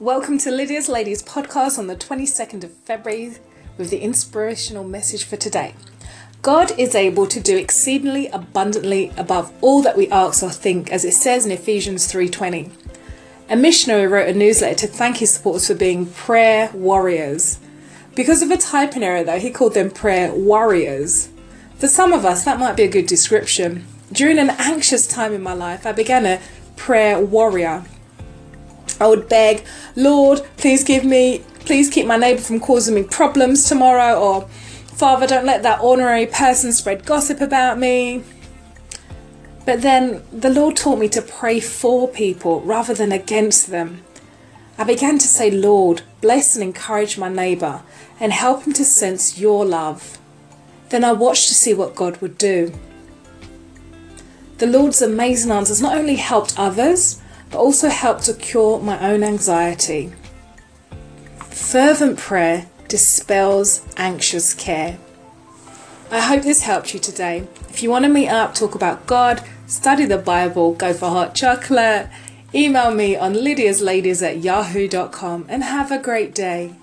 Welcome to Lydia's Ladies podcast on the 22nd of February with the inspirational message for today. God is able to do exceedingly abundantly above all that we ask or think as it says in Ephesians 3:20. A missionary wrote a newsletter to thank his supporters for being prayer warriors. Because of a typing error though, he called them prayer warriors. For some of us that might be a good description. During an anxious time in my life, I began a prayer warrior I would beg, Lord, please give me, please keep my neighbour from causing me problems tomorrow, or Father, don't let that ordinary person spread gossip about me. But then the Lord taught me to pray for people rather than against them. I began to say, Lord, bless and encourage my neighbour and help him to sense your love. Then I watched to see what God would do. The Lord's amazing answers not only helped others, but also helped to cure my own anxiety. Fervent prayer dispels anxious care. I hope this helped you today. If you want to meet up, talk about God, study the Bible, go for hot chocolate, email me on lydiasladies at yahoo.com and have a great day.